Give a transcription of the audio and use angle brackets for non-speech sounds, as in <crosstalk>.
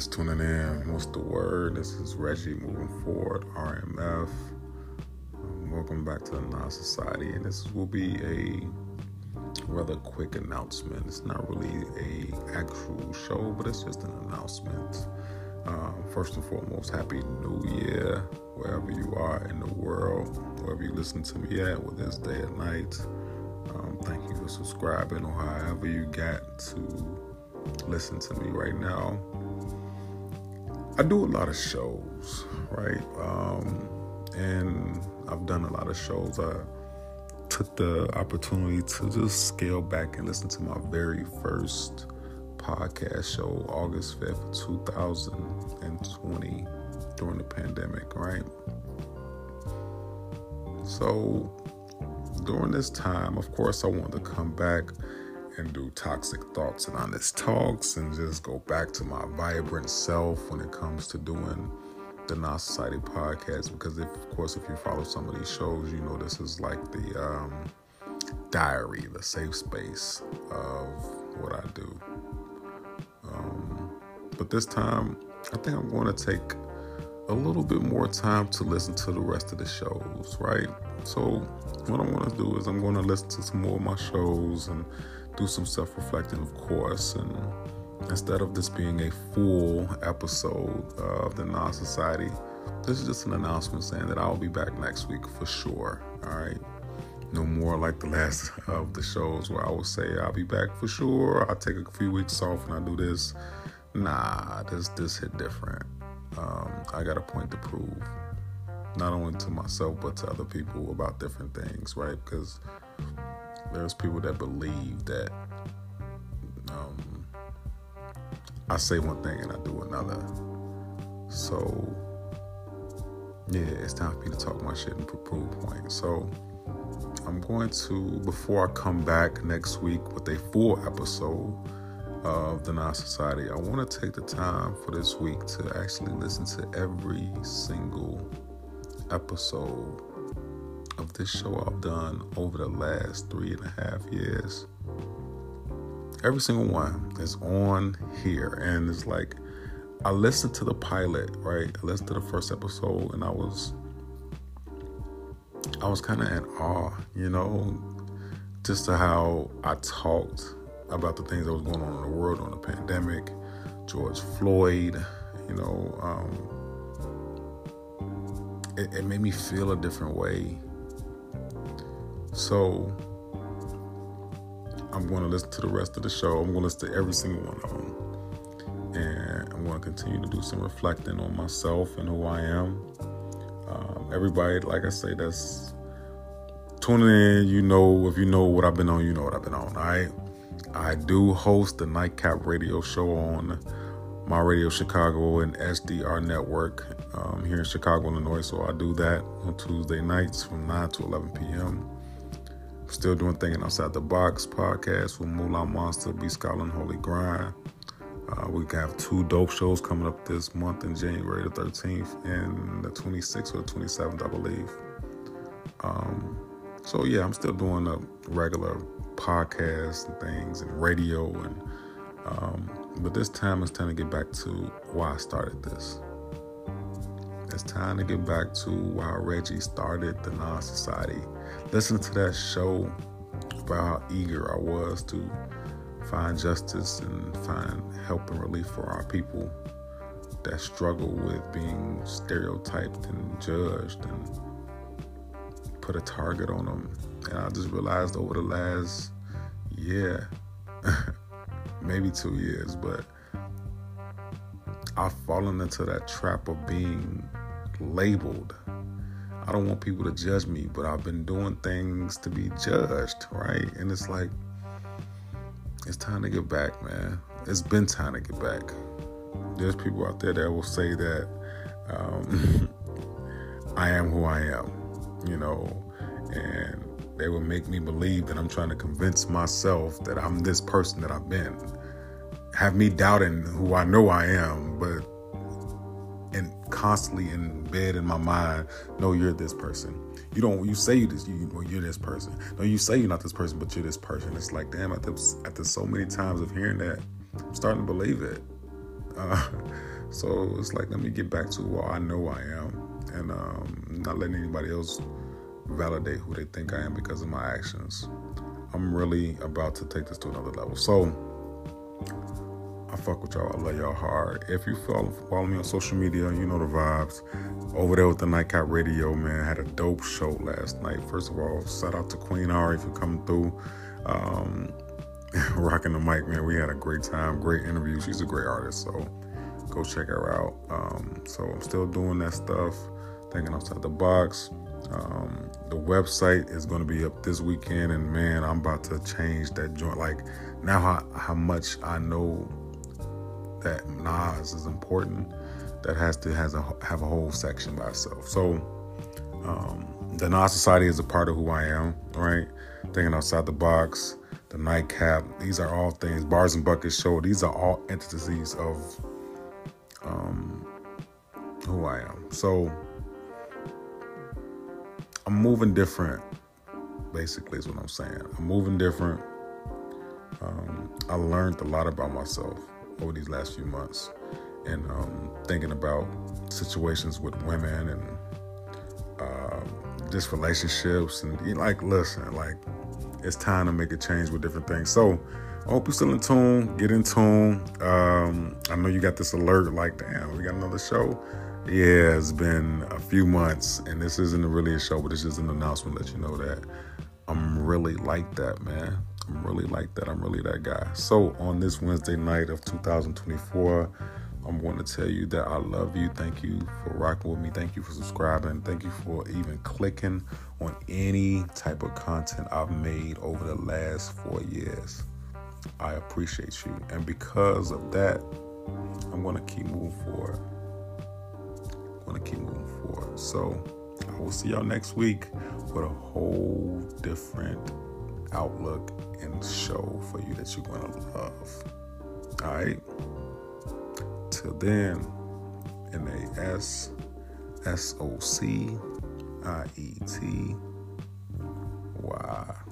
that's tuning in, what's the word? This is Reggie moving forward, RMF. Um, welcome back to the Nas Society, and this will be a rather quick announcement. It's not really a actual show, but it's just an announcement. Um, first and foremost, Happy New Year, wherever you are in the world, wherever you listen to me at, whether it's day or night. Um, thank you for subscribing or however you got to listen to me right now. I do a lot of shows, right? Um, and I've done a lot of shows. I took the opportunity to just scale back and listen to my very first podcast show, August 5th, 2020, during the pandemic, right? So, during this time, of course, I wanted to come back and do toxic thoughts and honest talks and just go back to my vibrant self when it comes to doing the Nas Society podcast. Because, if, of course, if you follow some of these shows, you know this is like the um, diary, the safe space of what I do. Um, but this time, I think I'm going to take a little bit more time to listen to the rest of the shows, right? So, what I'm going to do is I'm going to listen to some more of my shows and do some self reflecting, of course. And instead of this being a full episode of the Nas Society, this is just an announcement saying that I'll be back next week for sure. All right. No more like the last of the shows where I will say I'll be back for sure. I'll take a few weeks off and I do this. Nah, this this hit different. Um, I got a point to prove, not only to myself but to other people about different things, right? Because there's people that believe that um, I say one thing and I do another. So yeah, it's time for me to talk my shit and prove point. So I'm going to before I come back next week with a full episode of the Nas Society, I want to take the time for this week to actually listen to every single episode of this show I've done over the last three and a half years. Every single one is on here, and it's like I listened to the pilot, right? I listened to the first episode, and I was, I was kind of in awe, you know, just to how I talked about the things that was going on in the world on the pandemic, George Floyd, you know, um, it, it made me feel a different way so I'm going to listen to the rest of the show. I'm going to listen to every single one of them. And I'm going to continue to do some reflecting on myself and who I am. Um, everybody, like I say, that's tuning in. You know, if you know what I've been on, you know what I've been on. All right. I do host the Nightcap Radio Show on my radio Chicago and SDR Network um, here in Chicago, Illinois. So I do that on Tuesday nights from 9 to 11 p.m. Still doing Thinking Outside the Box podcast with Mulan Monster, B Scholar, and Holy Grind. Uh, we have two dope shows coming up this month in January the 13th and the 26th or the 27th, I believe. Um, so yeah, I'm still doing a regular podcast and things and radio and um, but this time it's time to get back to why I started this. It's time to get back to why Reggie started the Nas Society listening to that show about how eager I was to find justice and find help and relief for our people that struggle with being stereotyped and judged and put a target on them. And I just realized over the last year, <laughs> maybe two years, but I've fallen into that trap of being labeled I don't want people to judge me, but I've been doing things to be judged, right? And it's like, it's time to get back, man. It's been time to get back. There's people out there that will say that um, <laughs> I am who I am, you know, and they will make me believe that I'm trying to convince myself that I'm this person that I've been. Have me doubting who I know I am, but constantly in bed in my mind, no, you're this person. You don't. You say you this. You, well, you're this person. No, you say you're not this person, but you're this person. It's like, damn. After after so many times of hearing that, I'm starting to believe it. Uh, <laughs> so it's like, let me get back to what I know I am and um, not letting anybody else validate who they think I am because of my actions. I'm really about to take this to another level. So I fuck with y'all. I love y'all hard. If you follow, follow me on social media, you know the vibes. Over there with the Nightcap Radio, man, had a dope show last night. First of all, shout out to Queen Ari for coming through. Um, <laughs> rocking the mic, man. We had a great time, great interview. She's a great artist, so go check her out. Um, so I'm still doing that stuff, thinking outside the box. Um, the website is going to be up this weekend, and man, I'm about to change that joint. Like now, how how much I know that Nas is important, that has to has a have a whole section by itself. So um, the Nas Society is a part of who I am, right? Thinking outside the box, the nightcap. These are all things. Bars and Buckets Show. These are all entities of um, who I am. So I'm moving different. Basically, is what I'm saying. I'm moving different. Um, I learned a lot about myself over these last few months, and um, thinking about situations with women and uh, just relationships, and like, listen, like, it's time to make a change with different things. So, I hope you're still in tune. Get in tune. Um, I know you got this alert, like, damn, we got another show. Yeah, it's been a few months, and this isn't really a show, but it's just an announcement that you know that I'm really like that, man. I'm really like that. I'm really that guy. So, on this Wednesday night of 2024, I'm going to tell you that I love you. Thank you for rocking with me. Thank you for subscribing. Thank you for even clicking on any type of content I've made over the last four years. I appreciate you. And because of that, I'm going to keep moving forward I'm going to keep moving forward. So I will see y'all next week with a whole different outlook and show for you that you're going to love. All right. Till then, N A S S O C I E T Y.